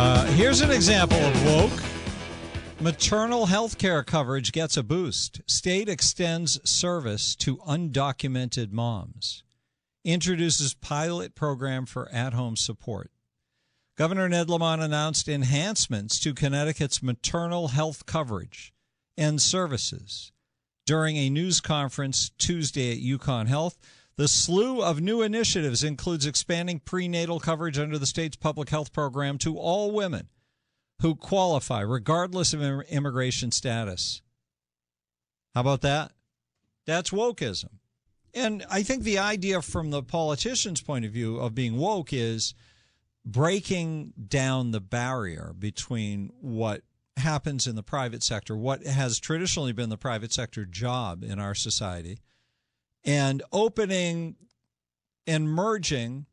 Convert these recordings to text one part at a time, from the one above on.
Uh, here's an example of woke. Maternal health care coverage gets a boost. State extends service to undocumented moms. Introduces pilot program for at home support. Governor Ned Lamont announced enhancements to Connecticut's maternal health coverage and services during a news conference Tuesday at UConn Health. The slew of new initiatives includes expanding prenatal coverage under the state's public health program to all women who qualify, regardless of immigration status. How about that? That's wokeism. And I think the idea from the politician's point of view of being woke is breaking down the barrier between what happens in the private sector, what has traditionally been the private sector job in our society, and opening and merging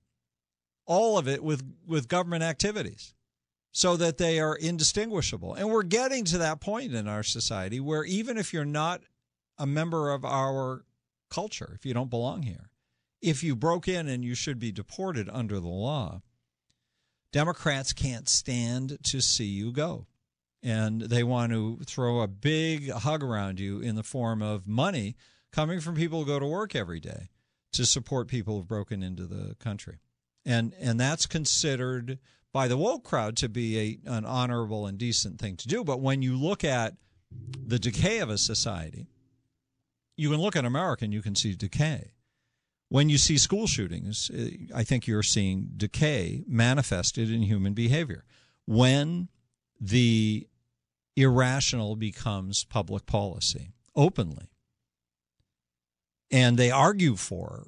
all of it with, with government activities so that they are indistinguishable. And we're getting to that point in our society where even if you're not a member of our culture, if you don't belong here, if you broke in and you should be deported under the law, Democrats can't stand to see you go. And they want to throw a big hug around you in the form of money coming from people who go to work every day to support people who've broken into the country. And and that's considered by the woke crowd to be a, an honorable and decent thing to do. But when you look at the decay of a society, you can look at America and you can see decay. When you see school shootings, eh, I think you're seeing decay manifested in human behavior. When the irrational becomes public policy openly, and they argue for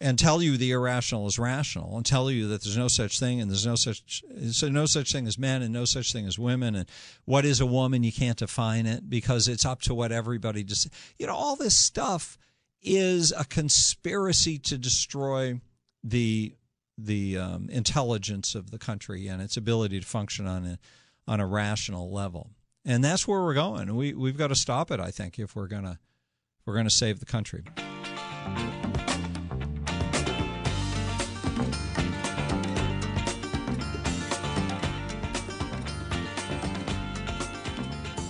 and tell you the irrational is rational and tell you that there's no such thing and there's no such so no such thing as men and no such thing as women and what is a woman? You can't define it because it's up to what everybody just you know all this stuff is a conspiracy to destroy the the um, intelligence of the country and its ability to function on a on a rational level. And that's where we're going. We we've got to stop it i think if we're going to we're going to save the country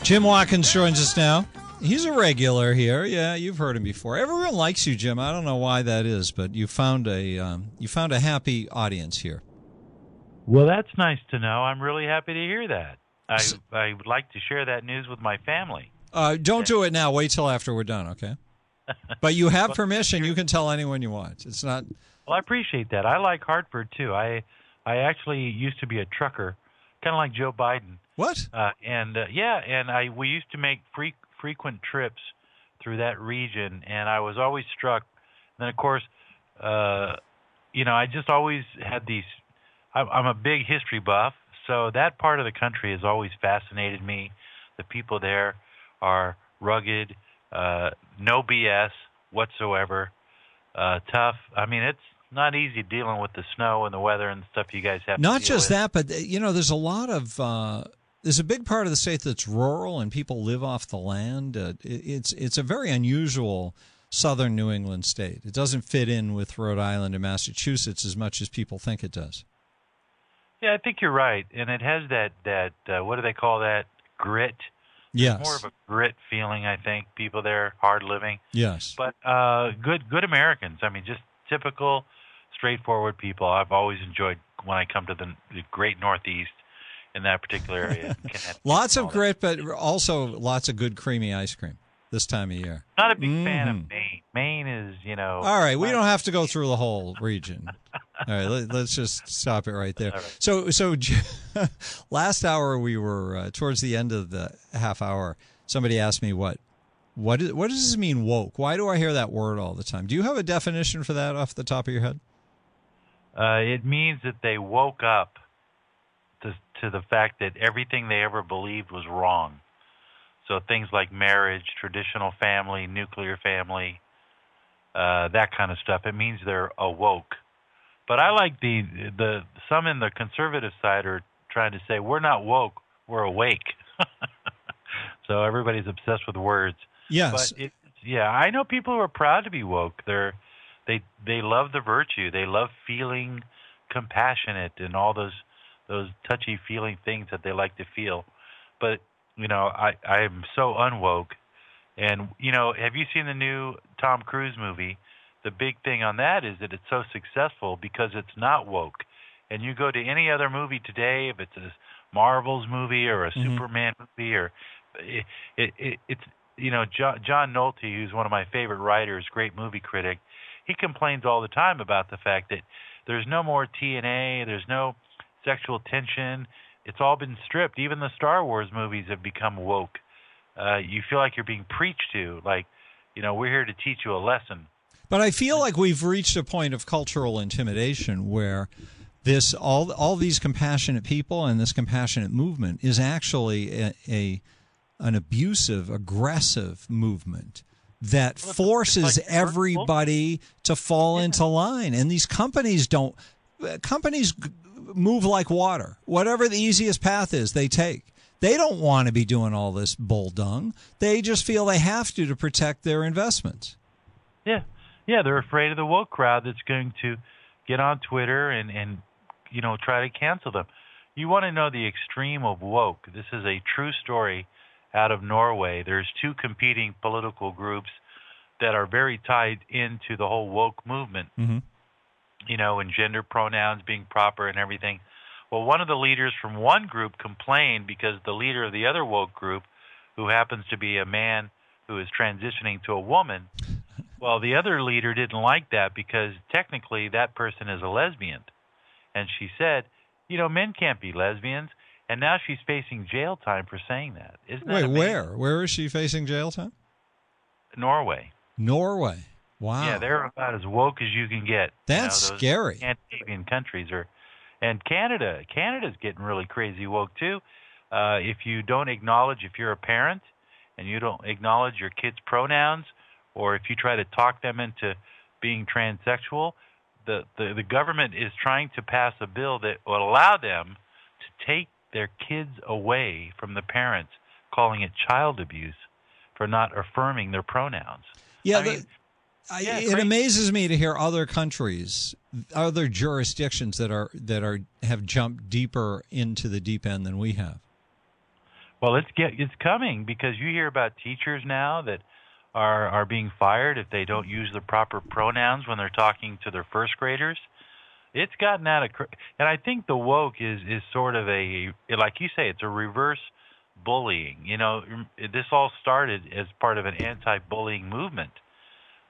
Jim Watkins joins us now. He's a regular here. Yeah, you've heard him before. Everyone likes you, Jim. I don't know why that is, but you found a um, you found a happy audience here. Well, that's nice to know. I'm really happy to hear that. I I would like to share that news with my family. Uh, don't do it now. Wait till after we're done, okay? But you have permission. You can tell anyone you want. It's not. Well, I appreciate that. I like Hartford too. I I actually used to be a trucker, kind of like Joe Biden. What? Uh, and uh, yeah, and I we used to make free, frequent trips through that region, and I was always struck. And then of course, uh, you know, I just always had these. I'm, I'm a big history buff, so that part of the country has always fascinated me. The people there are rugged, uh, no BS whatsoever, uh, tough. I mean, it's not easy dealing with the snow and the weather and stuff you guys have. Not just with. that, but you know, there's a lot of uh, there's a big part of the state that's rural and people live off the land. Uh, it, it's it's a very unusual southern New England state. It doesn't fit in with Rhode Island and Massachusetts as much as people think it does. Yeah, I think you're right, and it has that that uh, what do they call that grit? Yes. More of a grit feeling, I think. People there hard living, yes. but uh, good good Americans. I mean, just typical, straightforward people. I've always enjoyed when I come to the, the great Northeast in that particular area. Lots of all that. grit, but also lots of good creamy ice cream this time of year. Not a big fan Mhm. of Maine. Maine is, you know. All right, we don't have to go through the whole region. All right, let, us just stop it right there. So, so last hour we were uh, towards the end of the half hour. Somebody asked me what what is, what does this mean woke? Why do I hear that word all the time? Do you have a definition for that off the top of your head? Uh, it means that they woke up to to the fact that everything they ever believed was wrong. So things like marriage, traditional family, nuclear family, uh, that kind of stuff. It means they're awoke. But I like the the some in the conservative side are trying to say we're not woke, we're awake. so everybody's obsessed with words. Yes. But it, yeah, I know people who are proud to be woke. They're they they love the virtue. They love feeling compassionate and all those those touchy feeling things that they like to feel. But you know, I I am so unwoke. And you know, have you seen the new Tom Cruise movie? The big thing on that is that it's so successful because it's not woke. And you go to any other movie today, if it's a Marvel's movie or a Mhm. Superman movie, or it, it, it it's you know John, John Nolte, who's one of my favorite writers, great movie critic, he complains all the time about the fact that there's no more TNA, there's no sexual tension. It's all been stripped. Even the Star Wars movies have become woke. Uh, you feel like you're being preached to, like you know we're here to teach you a lesson. But I feel like we've reached a point of cultural intimidation where this all all these compassionate people and this compassionate movement is actually a, a an abusive, aggressive movement that forces everybody to fall into line. And these companies don't companies move like water. Whatever the easiest path is, they take. They don't want to be doing all this bull dung. They just feel they have to to protect their investments. Yeah, yeah, they're afraid of the woke crowd that's going to get on Twitter and and you know try to cancel them. You want to know the extreme of woke? This is a true story out of Norway. There's two competing political groups that are very tied into the whole woke movement. Mhm. You know, and gender pronouns being proper and everything. Well, one of the leaders from one group complained because the leader of the other woke group, who happens to be a man who is transitioning to a woman, well, the other leader didn't like that because technically that person is a lesbian. And she said, you know, men can't be lesbians. And now she's facing jail time for saying that. Isn't that Wait, amazing? where? Where is she facing jail time? Norway. Norway. Wow. Yeah, they're about as woke as you can get. That's you know, scary. Scandinavian countries are, and Canada. Canada's getting really crazy woke too. Uh, if you don't acknowledge, if you're a parent, and you don't acknowledge your kids' pronouns, or if you try to talk them into being transsexual, the the, the government is trying to pass a bill that will allow them to take their kids away from the parents, calling it child abuse for not affirming their pronouns. yeah, I the- mean, I- yeah, it crazy. amazes me to hear other countries, other jurisdictions that are that are have jumped deeper into the deep end than we have. Well, it's get it's coming because you hear about teachers now that are are being fired if they don't use the proper pronouns when they're talking to their first graders. It's gotten out of, and I think the woke is is sort of a like you say, it's a reverse bullying. You know, this all started as part of an anti-bullying movement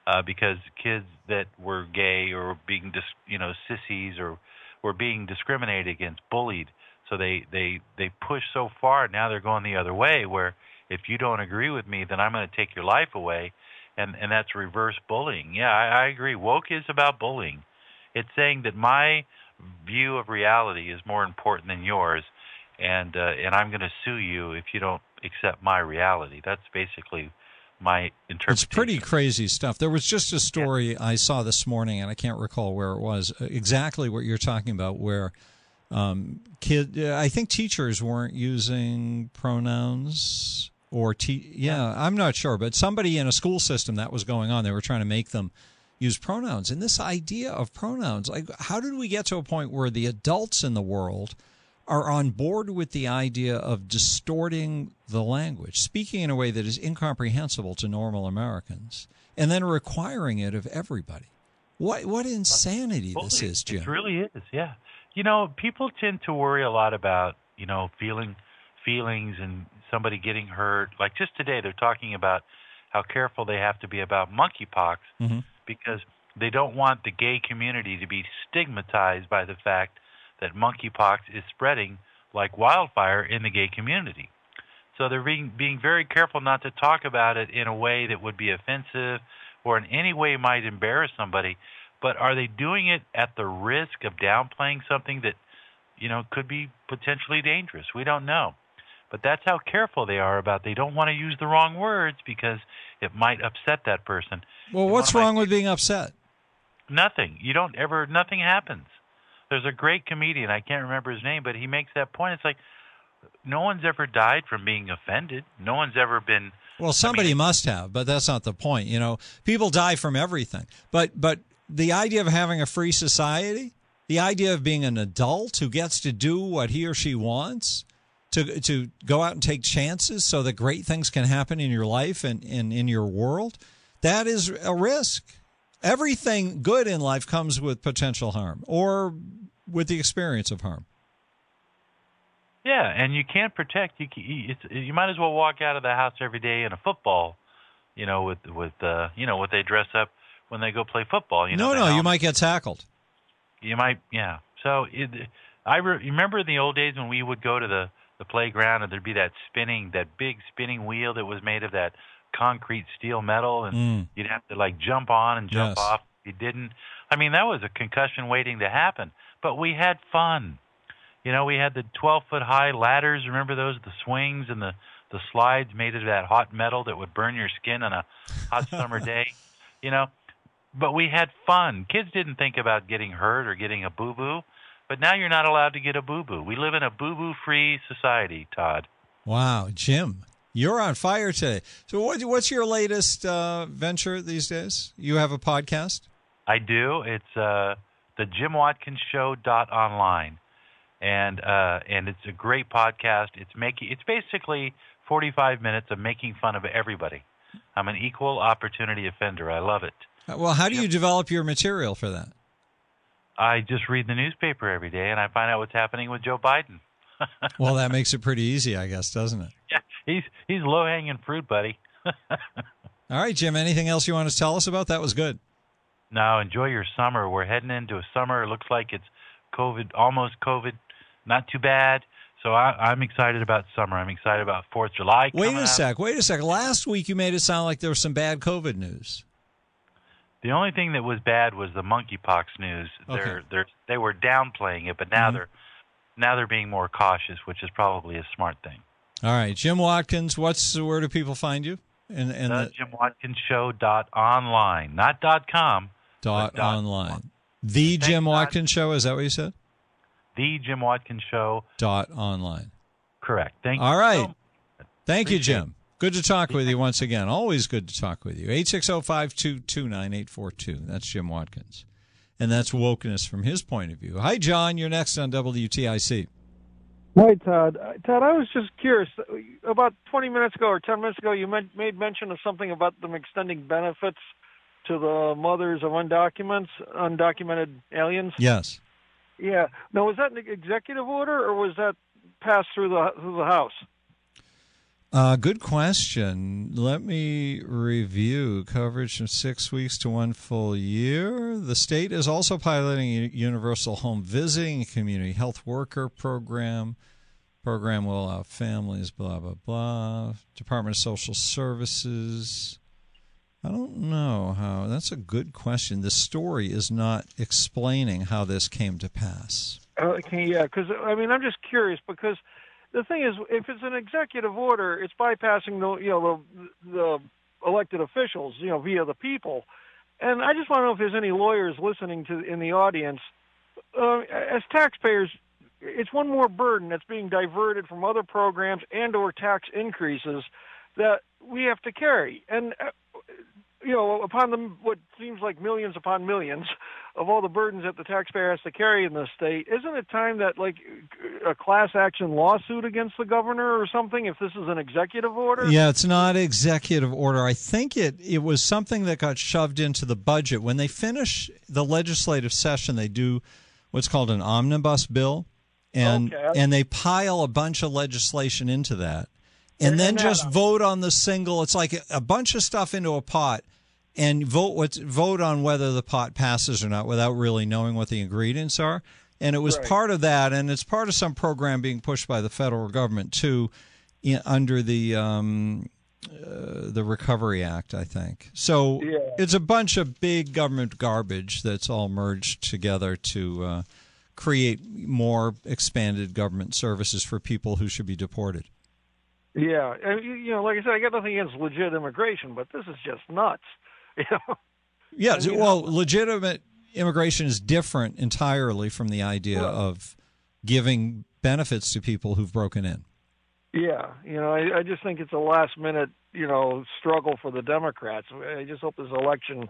uh, because kids that were gay or being dis, you know sissies or were being discriminated against, bullied. So they they they push so far. Now they're going the other way, where if you don't agree with me, then I'm going to take your life away, and and that's reverse bullying. Yeah, I, I agree. Woke is about bullying. It's saying that my view of reality is more important than yours, and uh, and I'm going to sue you if you don't accept my reality. That's basically my interpretation. It's pretty crazy stuff. There was just a story I saw this morning, and I can't recall where it was. uh, Exactly what you're talking about, where um, kid, uh, I think teachers weren't using pronouns or te- yeah, I'm not sure, but somebody in a school system that was going on. They were trying to make them use pronouns, and this idea of pronouns, like how did we get to a point where the adults in the world are on board with the idea of distorting the language, speaking in a way that is incomprehensible to normal Americans, and then requiring it of everybody? What what insanity this is, Jim? It really is, yeah. You know, people tend to worry a lot about you know feeling feelings and somebody getting hurt. Like just today, they're talking about how careful they have to be about monkeypox Mhm. because they don't want the gay community to be stigmatized by the fact that monkeypox is spreading like wildfire in the gay community. So they're being being very careful not to talk about it in a way that would be offensive or in any way might embarrass somebody. But are they doing it at the risk of downplaying something that, you know, could be potentially dangerous? We don't know. But that's how careful they are about they don't want to use the wrong words because it might upset that person. Well, And what's of my wrong with being upset? Nothing. You don't ever. Nothing happens. There's a great comedian. I can't remember his name, but he makes that point. It's like no one's ever died from being offended. No one's ever been. Well, somebody must have, but that's not the point. You know, people die from everything. But but the idea of having a free society, the idea of being an adult who gets to do what he or she wants, to to go out and take chances so that great things can happen in your life and, and in your world, that is a risk. Everything good in life comes with potential harm or with the experience of harm. Yeah, and you can't protect. You you- it's, you might as well walk out of the house every day in a football, you know, with with uh, you know what they dress up when they go play football. You know, no, no, you might get tackled. You might, yeah. So it, I re- remember in the old days when we would go to the the playground and there'd be that spinning, that big spinning wheel that was made of that concrete steel metal, and Mm. you'd have to like jump on and jump Yes. off. If you didn't. I mean, that was a concussion waiting to happen. But we had fun. You know, we had the 12 foot high ladders. Remember those? The swings and the the slides made of that hot metal that would burn your skin on a hot summer day. You know, but we had fun. Kids didn't think about getting hurt or getting a boo boo. But now you're not allowed to get a boo boo. We live in a boo boo free society, Todd. Wow, Jim, you're on fire today. So, what, what's your latest uh, venture these days? You have a podcast? I do. It's uh, the Jim Watkins Show dot online, and uh, and it's a great podcast. It's making it's basically 45 minutes of making fun of everybody. I'm an equal opportunity offender. I love it. Uh, Well, how do you develop your material for that? I just read the newspaper every day, and I find out what's happening with Joe Biden. Well, that makes it pretty easy, I guess, doesn't it? Yeah, he's he's low hanging fruit, buddy. All right, Jim, anything else you want to tell us about? That was good. Now enjoy your summer. We're heading into a summer. It looks like it's COVID, almost COVID, not too bad. So I, I'm excited about summer. I'm excited about Fourth of July. Wait a up. sec. Wait a sec. Last week you made it sound like there was some bad COVID news. The only thing that was bad was the monkeypox news. Okay. They're they're they were downplaying it, but now Mhm. they're now they're being more cautious, which is probably a smart thing. All right, Jim Watkins. What's where do people find you? And and the the Jim Watkins Show dot online, not dot com. dot dot online. The Thanks, Jim. Watkins Show. Is that what you said? The Jim Watkins Show. Dot online. Correct. Thank All you. right. so Thank you, Appreciate Jim. Good to talk with you once again. Always good to talk with you. 860-522-9842. That's Jim Watkins. And that's wokeness from his point of view. Hi, John. You're next on WTIC. Hi, Todd. Uh, Todd, I was just curious. About 20 minutes ago or 10 minutes ago, you made mention of something about them extending benefits to the mothers of undocumented undocumented aliens. Yes. Yeah. Now, was that an executive order or was that passed through the through the House? Uh, good question. Let me review coverage from six weeks to one full year. The state is also piloting a universal home visiting, community health worker program. Program will allow families, blah, blah, blah. Department of Social Services. I don't know how. That's a good question. The story is not explaining how this came to pass. Okay, yeah, because I mean, I'm just curious because the thing is, if it's an executive order, it's bypassing the you know the the elected officials, you know, via the people. And I just want to know if there's any lawyers listening to in the audience. Uh, as taxpayers, it's one more burden that's being diverted from other programs and or tax increases that we have to carry. And uh, you know, upon the what seems like millions upon millions of all the burdens that the taxpayer has to carry in this state, isn't it time that like a class action lawsuit against the governor or something if this is an executive order? Yeah, it's not executive order. I think it it was something that got shoved into the budget. When they finish the legislative session, they do what's called an omnibus bill and Okay. and they pile a bunch of legislation into that. And then just vote on the single. It's like a bunch of stuff into a pot, and vote what vote on whether the pot passes or not without really knowing what the ingredients are. And it was Right. part of that, and it's part of some program being pushed by the federal government too, in, under the um, uh, the Recovery Act, I think. So Yeah. it's a bunch of big government garbage that's all merged together to uh, create more expanded government services for people who should be deported. Yeah, and you know, like I said, I got nothing against legit immigration, but this is just nuts. You know? Yeah, And, you well, legitimate immigration is different entirely from the idea of giving benefits to people who've broken in. Yeah, you know, I, I just think it's a last minute, you know, struggle for the Democrats. I just hope this election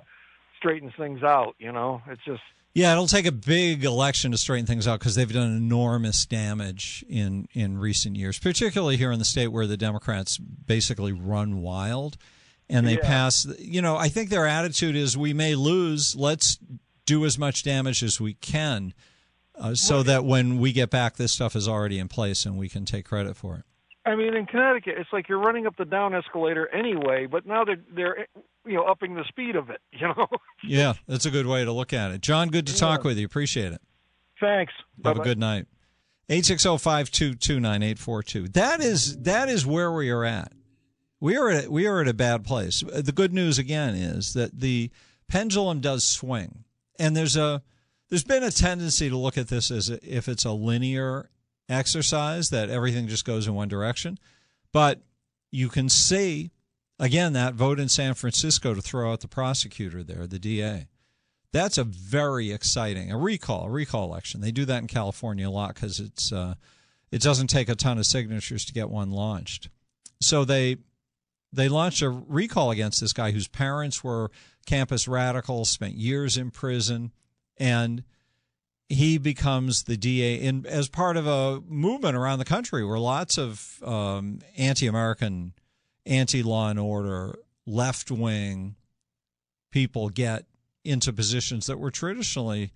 straightens things out. You know, it's just Yeah, it'll take a big election to straighten things out because they've done enormous damage in in recent years, particularly here in the state where the Democrats basically run wild and they Yeah. pass. You know, I think their attitude is we may lose. Let's do as much damage as we can, uh, so that when we get back, this stuff is already in place and we can take credit for it. I mean, in Connecticut, it's like you're running up the down escalator anyway, but now they're they're you know upping the speed of it. You know. Yeah, that's a good way to look at it. John, good to talk with you. Appreciate it. Thanks. Have a Bye-bye. good night. 860-522-9842. That is that is where we are at. We are at we are at a bad place. The good news again is that the pendulum does swing. And there's a there's been a tendency to look at this as if it's a linear exercise that everything just goes in one direction. But you can see again that vote in San Francisco to throw out the prosecutor there, the DA. That's a very exciting a recall, a recall election. They do that in California a lot because it's uh, it doesn't take a ton of signatures to get one launched. So they they launched a recall against this guy whose parents were campus radicals, spent years in prison, and he becomes the DA in as part of a movement around the country where lots of um, anti-American, anti-law and order, left-wing people get into positions that were traditionally,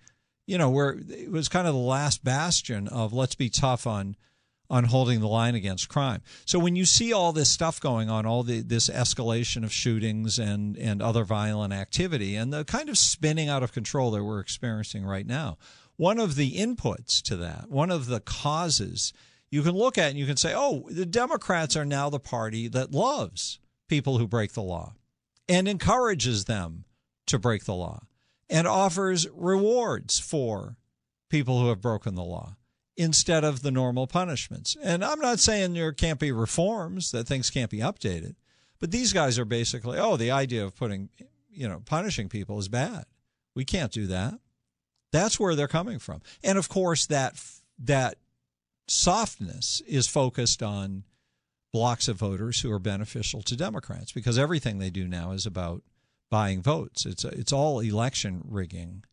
you know, where it was kind of the last bastion of let's be tough on on holding the line against crime. So when you see all this stuff going on, all the this escalation of shootings and and other violent activity and the kind of spinning out of control that we're experiencing right now, one of the inputs to that, one of the causes you can look at and you can say, "Oh, the Democrats are now the party that loves people who break the law and encourages them to break the law and offers rewards for people who have broken the law instead of the normal punishments. And I'm not saying there can't be reforms, that things can't be updated, but these guys are basically, oh, the idea of putting, you know, punishing people is bad. We can't do that. That's where they're coming from. And of course that that softness is focused on blocks of voters who are beneficial to Democrats because everything they do now is about buying votes. It's it's all election rigging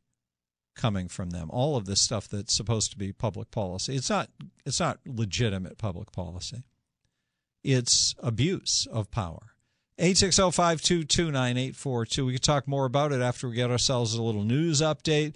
coming from them. All of this stuff that's supposed to be public policy. It's not it's not legitimate public policy. It's abuse of power. 860-522-9842. We can talk more about it after we get ourselves a little news update.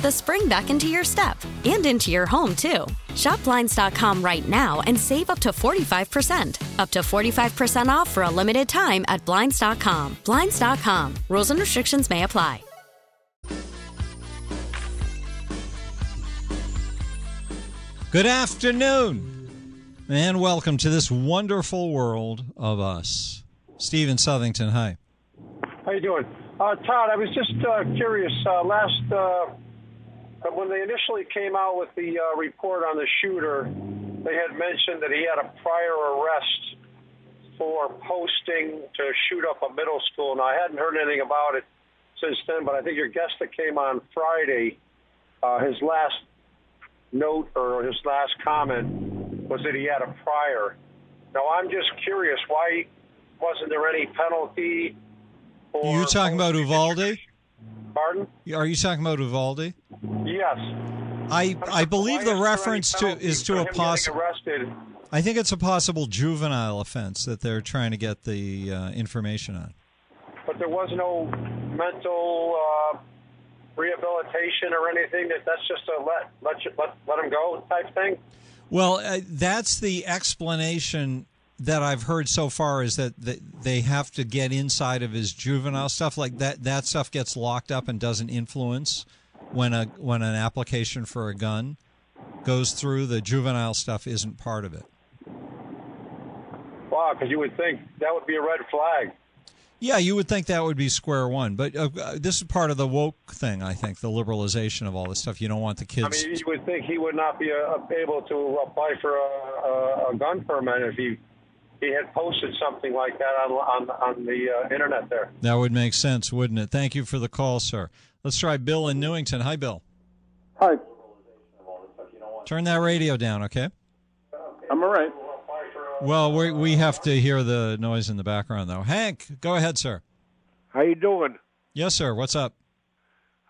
the spring back into your step and into your home, too. Shop Blinds.com right now and save up to 45%. Up to 45% off for a limited time at Blinds.com. Blinds.com. Rules and restrictions may apply. Good afternoon, and welcome to this wonderful world of us. Stephen Southington, hi. How you doing, uh, Todd? I was just uh, curious. Uh, last uh, when they initially came out with the uh, report on the shooter, they had mentioned that he had a prior arrest for posting to shoot up a middle school. Now I hadn't heard anything about it since then, but I think your guest that came on Friday, uh, his last note or his last comment was that he had a prior. Now I'm just curious, why wasn't there any penalty? For you talking about Uvalde? Pardon? Are you talking about Uvalde? Yes. I I believe the reference to is to a possible. I think it's a possible juvenile offense that they're trying to get the uh, information on. But there was no mental uh, rehabilitation or anything. That that's just a let let you, let let him go type thing. Well, uh, that's the explanation that I've heard so far is that they have to get inside of his juvenile stuff like that. That stuff gets locked up and doesn't influence when a when an application for a gun goes through. The juvenile stuff isn't part of it. Wow, because you would think that would be a red flag. Yeah, you would think that would be square one, but uh, this is part of the woke thing. I think the liberalization of all this stuff. You don't want the kids. I mean, you would think he would not be uh, able to apply for a, a, a gun permit if he he had posted something like that on on, on the uh, internet there. That would make sense, wouldn't it? Thank you for the call, sir. Let's try Bill in Newington. Hi, Bill. Hi. Turn that radio down, okay? I'm all right. Well, we we have to hear the noise in the background, though. Hank, go ahead, sir. How you doing? Yes, sir. What's up?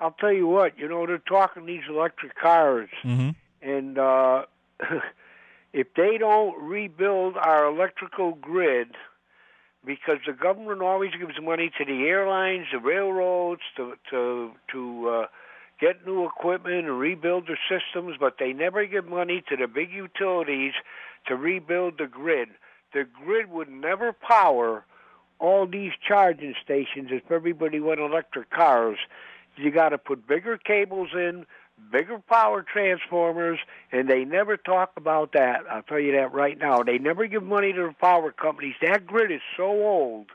I'll tell you what. You know, they're talking these electric cars, mm-hmm. and uh, if they don't rebuild our electrical grid, because the government always gives money to the airlines, the railroads, to to to uh, get new equipment and rebuild their systems, but they never give money to the big utilities to rebuild the grid. The grid would never power all these charging stations if everybody went electric cars. You got to put bigger cables in, bigger power transformers, and they never talk about that. I'll tell you that right now. They never give money to the power companies. That grid is so old.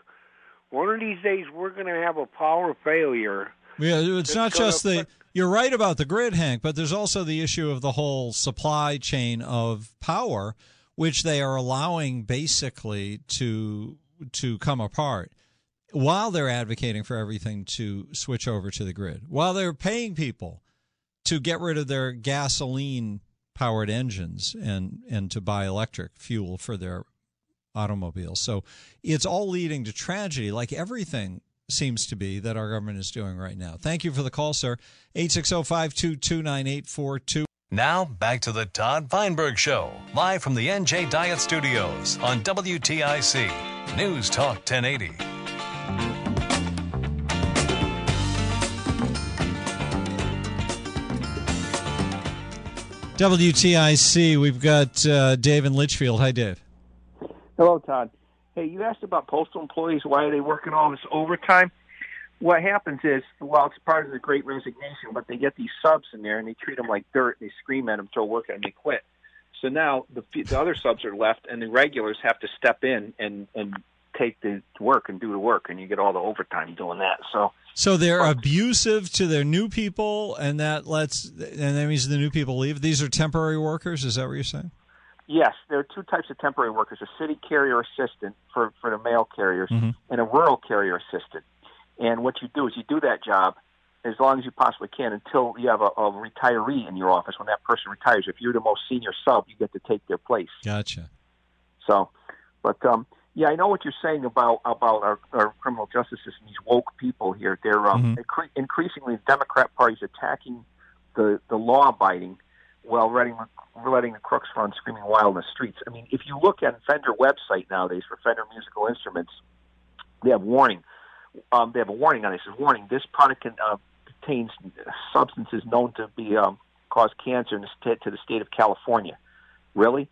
One of these days, we're going to have a power failure. Yeah, it's not just the. You're right about the grid, Hank, but there's also the issue of the whole supply chain of power, which they are allowing basically to to come apart while they're advocating for everything to switch over to the grid, while they're paying people to get rid of their gasoline powered engines and and to buy electric fuel for their automobiles. So it's all leading to tragedy like everything seems to be that our government is doing right now. Thank you for the call, sir. 860-522-9842. Now, back to the Todd Feinberg Show, live from the NJ Diet Studios on WTIC News Talk 1080. WTIC, we've got uh, Dave in Litchfield. Hi, Dave. Hello, Todd. Hey, you asked about postal employees. Why are they working all this overtime? what happens is, well, it's part of the Great Resignation, but they get these subs in there and they treat them like dirt. And they scream at them, throw work them, they quit. So now the the other subs are left, and the regulars have to step in and and take the work and do the work, and you get all the overtime doing that. So So they're abusive to their new people, and that lets and that means the new people leave. These are temporary workers. Is that what you're saying? Yes, there are two types of temporary workers: a city carrier assistant for for the mail carriers, Mhm. and a rural carrier assistant. And what you do is you do that job as long as you possibly can until you have a, a retiree in your office. When that person retires, if you're the most senior sub, you get to take their place. Gotcha. So, but um, yeah, I know what you're saying about about our, our criminal justice system. These woke people here, they're um, incre- increasingly the Democrat Party's attacking the the law abiding, while letting letting the crooks run screaming wild in the streets. I mean, if you look at Fender website nowadays for Fender musical instruments, they have warning. Um, they have a warning on it. It says, "Warning: This product can, uh, contains substances known to be um, cause cancer in the state, to the state of California." Really?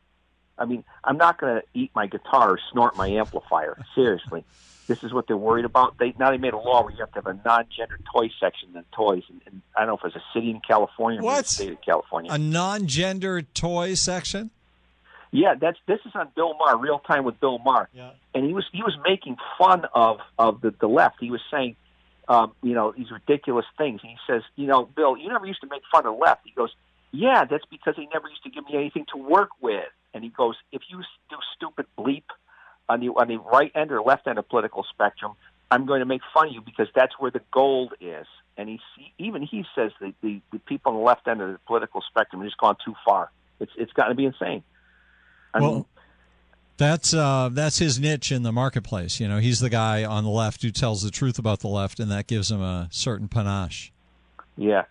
I mean, I'm not going to eat my guitar or snort my amplifier. Seriously, this is what they're worried about. They now they made a law where you have to have a non-gender toy section in toys, and, and I don't know if it's a city in California or What? the state of California. A non-gender toy section. Yeah, that's this is on Bill Maher, real time with Bill Maher, Yeah. and he was he was making fun of of the the left. He was saying, um, you know, these ridiculous things. He says, you know, Bill, you never used to make fun of the left. He goes, yeah, that's because he never used to give me anything to work with. And he goes, if you do stupid bleep on the on the right end or left end of political spectrum, I'm going to make fun of you because that's where the gold is. And he even he says that the the people on the left end of the political spectrum have just gone too far. It's it's gotten to be insane. I well, mean, that's uh, that's his niche in the marketplace. You know, he's the guy on the left who tells the truth about the left, and that gives him a certain panache. Yeah,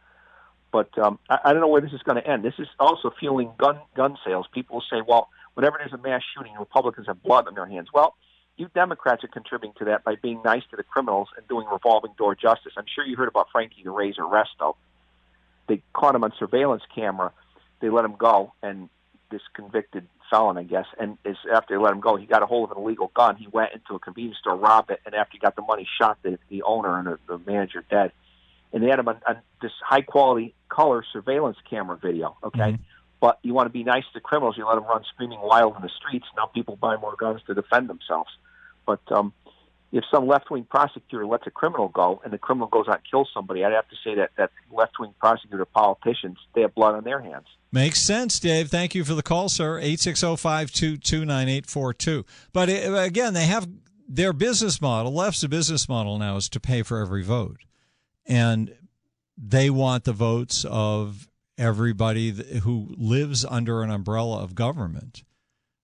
but um, I, I don't know where this is going to end. This is also fueling gun gun sales. People will say, well, whenever there's a mass shooting, Republicans have blood on their hands. Well, you Democrats are contributing to that by being nice to the criminals and doing revolving door justice. I'm sure you heard about Frankie the Razor Resto. They caught him on surveillance camera. They let him go, and this convicted felon, I guess, and is after they let him go, he got a hold of an illegal gun. He went into a convenience store, robbed it, and after he got the money, shot the, the owner and the, the manager dead. And they had him on, on this high quality color surveillance camera video. Okay, but you want to be nice to criminals, you let them run screaming wild in the streets. Now people buy more guns to defend themselves. But um, if some left wing prosecutor lets a criminal go and the criminal goes out and kills somebody, I'd have to say that that left wing prosecutor politicians they have blood on their hands. Makes sense, Dave. Thank you for the call, sir. 860-522-9842. But uh, again, they have their business model. Left's business model now is to pay for every vote. And they want the votes of everybody who lives under an umbrella of government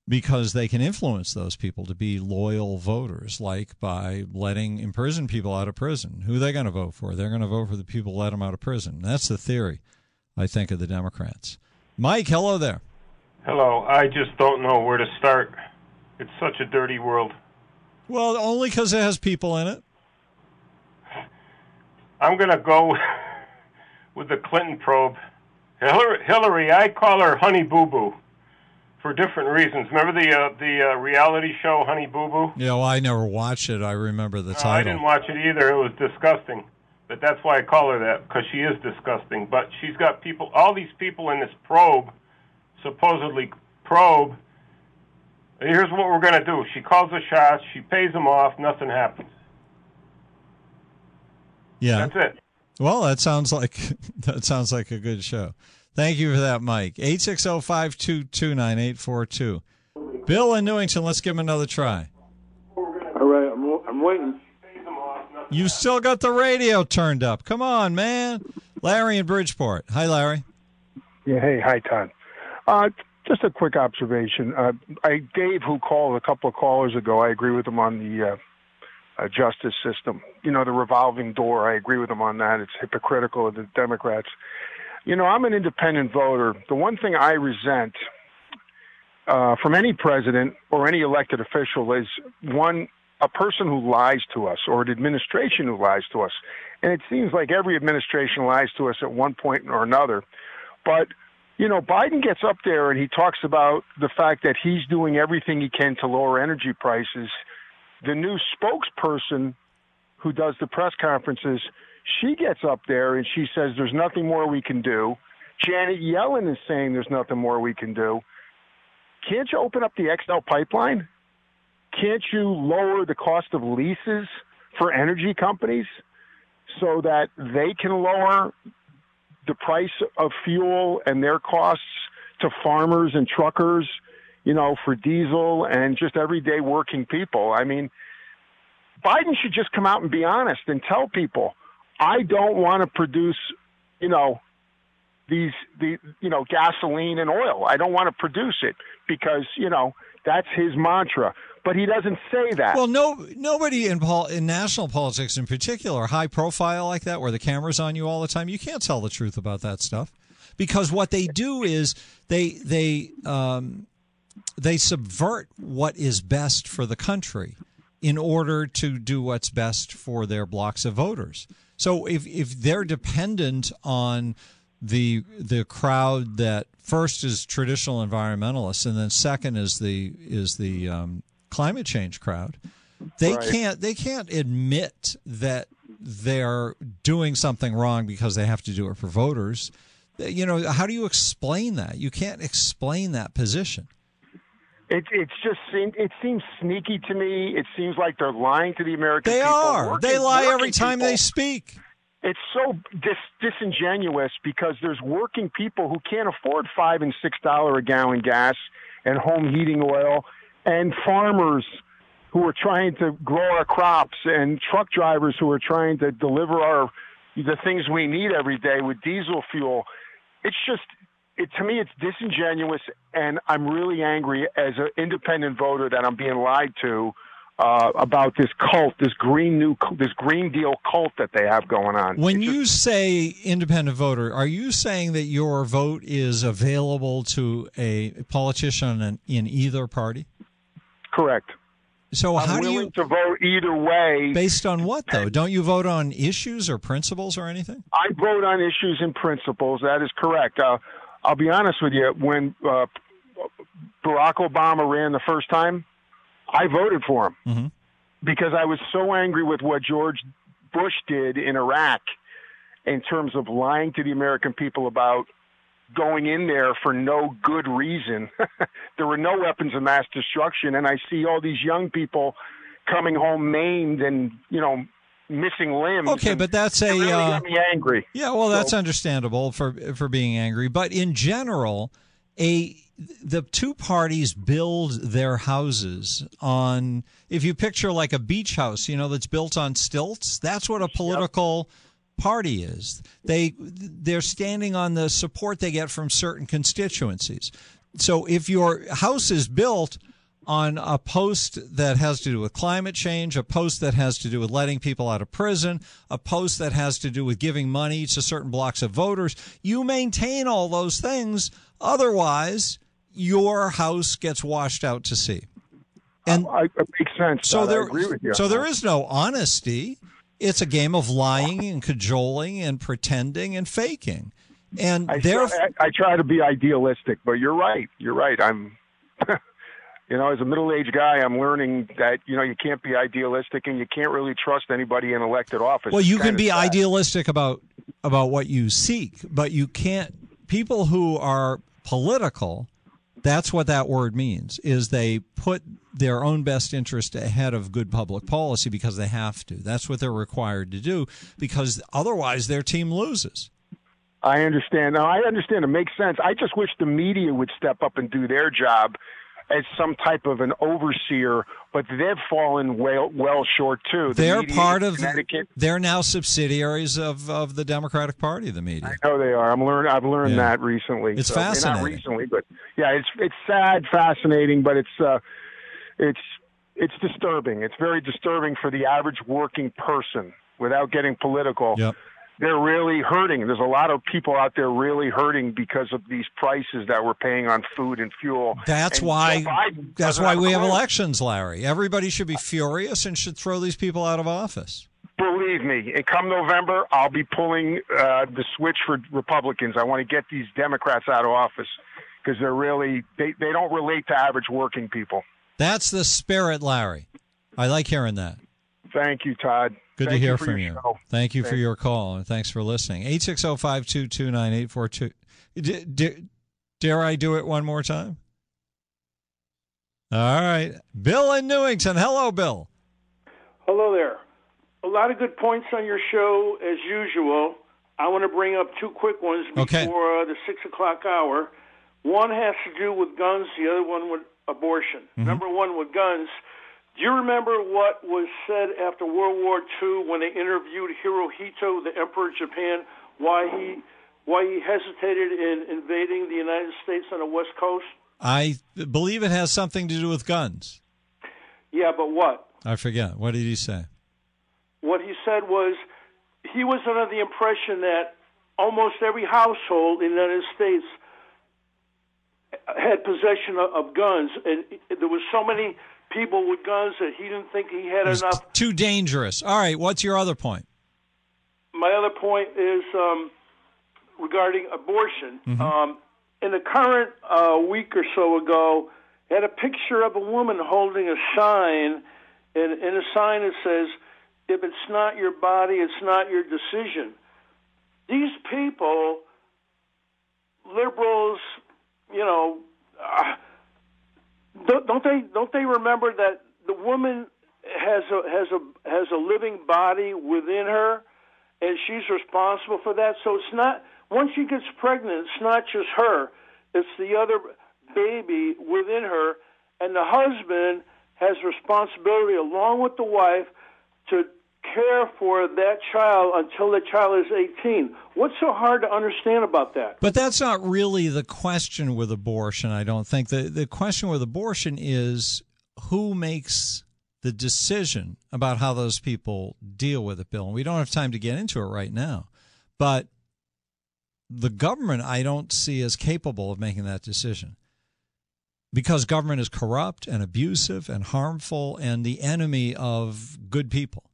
because they can influence those people to be loyal voters, like by letting imprisoned people out of prison. Who are they going to vote for? They're going to vote for the people who let them out of prison. That's the theory, I think, of the Democrats. Mike, hello there. Hello. I just don't know where to start. It's such a dirty world. Well, only because it has people in it. I'm going to go with the Clinton probe. Hillary, Hillary, I call her Honey Boo Boo for different reasons. Remember the uh, the uh, reality show Honey Boo Boo? You know, I never watched it. I remember the No, I didn't watch it either. It was disgusting. But that's why I call her that because she is disgusting. But she's got people, all these people in this probe, supposedly probe. Here's what we're going to do. She calls the shots. She pays them off. Nothing happens. Yeah. That's it. Well, that sounds like that sounds like a good show. Thank you for that, Mike. 860-522-9842. Bill in Newington, let's give him another try. All right, I'm, I'm waiting. You still got the radio turned up. Come on, man. Larry in Bridgeport. Hi, Larry. Yeah, hey, hi, Todd. Uh, just a quick observation. Uh, I Dave, who called a couple of callers ago, I agree with him on the uh, uh, justice system. You know, the revolving door. I agree with him on that. It's hypocritical of the Democrats. You know, I'm an independent voter. The one thing I resent uh, from any president or any elected official is one a person who lies to us or an administration who lies to us. And it seems like every administration lies to us at one point or another. But you know, Biden gets up there and he talks about the fact that he's doing everything he can to lower energy prices. The new spokesperson who does the press conferences, she gets up there and she says there's nothing more we can do. Janet Yellen is saying there's nothing more we can do. Can't you open up the XL pipeline? Can't you lower the cost of leases for energy companies so that they can lower the price of fuel and their costs to farmers and truckers, you know, for diesel and just everyday working people? I mean, Biden should just come out and be honest and tell people, I don't want to produce, you know, these the you know gasoline and oil. I don't want to produce it because you know that's his mantra. But he doesn't say that. Well, no, nobody in pol- in national politics, in particular, high profile like that, where the camera's on you all the time, you can't tell the truth about that stuff, because what they do is they they um, they subvert what is best for the country in order to do what's best for their blocks of voters. So if if they're dependent on the the crowd that first is traditional environmentalists and then second is the is the um, climate change crowd, they Right. can't they can't admit that they're doing something wrong because they have to do it for voters. You know, how do you explain that? You can't explain that position. It it's just seemed it seems sneaky to me. It seems like they're lying to the American people. They people. are. Working- They lie every time they speak. It's so dis- disingenuous because there's working people who can't afford five and six dollar a gallon gas and home heating oil, and farmers who are trying to grow our crops, and truck drivers who are trying to deliver our the things we need every day with diesel fuel. It's just it to me it's disingenuous and I'm really angry as an independent voter that I'm being lied to uh, about this cult, this green new this green deal cult that they have going on. When you say independent voter, are you saying that your vote is available to a politician in, in either party? Correct. So I'm how do you to vote either way? based on what though? Don't you vote on issues or principles or anything? I vote on issues and principles. That is correct. Uh, I'll be honest with you. When uh, Barack Obama ran the first time, I voted for him Mm-hmm. because I was so angry with what George Bush did in Iraq in terms of lying to the American people about going in there for no good reason. there were no weapons of mass destruction, and I see all these young people coming home maimed and you know missing limbs. Okay, but that's a really uh, me angry. Yeah, well, that's So- understandable for for being angry, but in general, a the two parties build their houses on if you picture like a beach house, you know, that's built on stilts, that's what a political party is. They they're standing on the support they get from certain constituencies. So if your house is built on a post that has to do with climate change, a post that has to do with letting people out of prison, a post that has to do with giving money to certain blocks of voters. You maintain all those things. Otherwise, your house gets washed out to sea. And I, it makes sense. so there, I agree with you. so there is no honesty. It's a game of lying and cajoling and pretending and faking. And I, there, try, I, I try to be idealistic, but you're right. You're right. I'm, you know, as a middle-aged guy, I'm learning that you know you can't be idealistic and you can't really trust anybody in elected office. Well, you can be sad. idealistic about about what you seek, but you can't. People who are political, that's what that word means. Is they put their own best interest ahead of good public policy because they have to. That's what they're required to do because otherwise their team loses. I understand. Now, I understand. It makes sense. I just wish the media would step up and do their job as some type of an overseer, but they've fallen well well short too. The They're part of. Connecticut. They're now subsidiaries of, of the Democratic Party. The media. I know they are. I'm learn. I've learned Yeah. that recently. It's So- eh, Not fascinating. recently, but yeah, it's it's sad, fascinating, but it's uh, it's it's disturbing. It's very disturbing for the average working person. Without getting political, Yep. They're really hurting. There's a lot of people out there really hurting because of these prices that we're paying on food and fuel. That's And why. That's why we have elections, Larry. Everybody should be furious and should throw these people out of office. Believe me, and come November, I'll be pulling uh, the switch for Republicans. I want to get these Democrats out of office because they're really they, they don't relate to average working people. That's the spirit, Larry. I like hearing that. Thank you, Todd. Good Thank to hear for from you. show. Thank you for your call and thanks for listening. 860-522-9842. D- d- dare I do it one more time? All right. Bill in Newington. Hello, Bill. Hello there. A lot of good points on your show as usual. I want to bring up two quick ones before Okay. uh, the six o'clock hour. One has to do with guns. The other one with abortion. Mm-hmm. Number one with guns. Do you remember what was said after World War II when they interviewed Hirohito, the Emperor of Japan, why he why he hesitated in invading the United States on the West Coast? I believe it has something to do with guns. Yeah, but what? I forget. What did he say? What he said was he was under the impression that almost every household in the United States had possession of, guns, and there was so many people with guns that he didn't think he had enough. too dangerous. All right. What's your other point? My other point is um, regarding abortion. Mm-hmm. Um, in the current uh, week or so ago, had a picture of a woman holding a sign, and in a sign it says, "If it's not your body, it's not your decision." These people, liberals, you know, uh, don't, don't they don't they remember that the woman has a has a has a living body within her, and she's responsible for that. So it's not once she gets pregnant, it's not just her; it's the other baby within her, and the husband has responsibility along with the wife to care for that child until the child is 18. What's so hard to understand about that? But that's not really the question with abortion, I don't think. The the question with abortion is who makes the decision about how those people deal with it, Bill. And we don't have time to get into it right now. But the government I don't see as capable of making that decision. Because government is corrupt and abusive and harmful and the enemy of good people.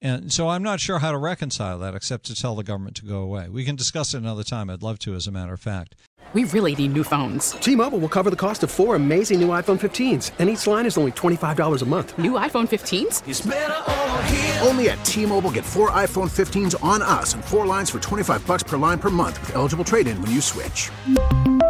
And so I'm not sure how to reconcile that except to tell the government to go away. We can discuss it another time. I'd love to, as a matter of fact. We really need new phones. T-Mobile will cover the cost of four amazing new iPhone 15s, and each line is only $25 a month. New iPhone 15s? Only at T-Mobile, get four iPhone 15s on us and four lines for 25 bucks per line per month with eligible trade-in when you switch.